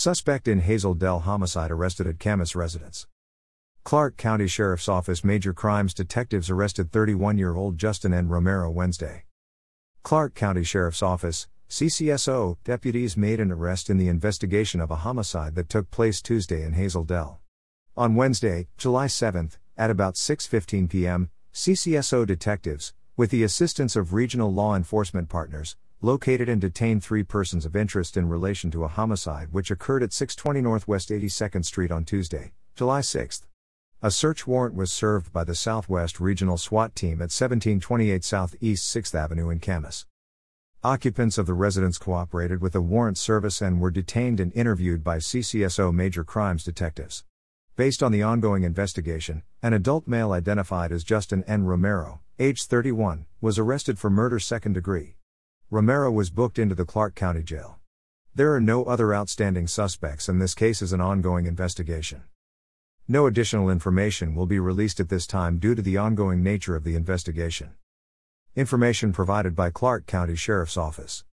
Suspect in Hazel Dell homicide arrested at Camas residence. Clark County Sheriff's Office Major Crimes Detectives arrested 31 year old Justin N. Romero Wednesday. Clark County Sheriff's Office, CCSO, deputies made an arrest in the investigation of a homicide that took place Tuesday in Hazel Dell. On Wednesday, July 7, at about 6:15 p.m., CCSO detectives, with the assistance of regional law enforcement partners, located and detained three persons of interest in relation to a homicide which occurred at 620 Northwest 82nd Street on Tuesday, July 6. A search warrant was served by the Southwest Regional SWAT Team at 1728 Southeast 6th Avenue in Camas. Occupants of the residence cooperated with the warrant service and were detained and interviewed by CCSO major crimes detectives. Based on the ongoing investigation, an adult male identified as Justin N. Romero, age 31, was arrested for murder second degree. Romero was booked into the Clark County Jail. There are no other outstanding suspects, and this case is an ongoing investigation. No additional information will be released at this time due to the ongoing nature of the investigation. Information provided by Clark County Sheriff's Office.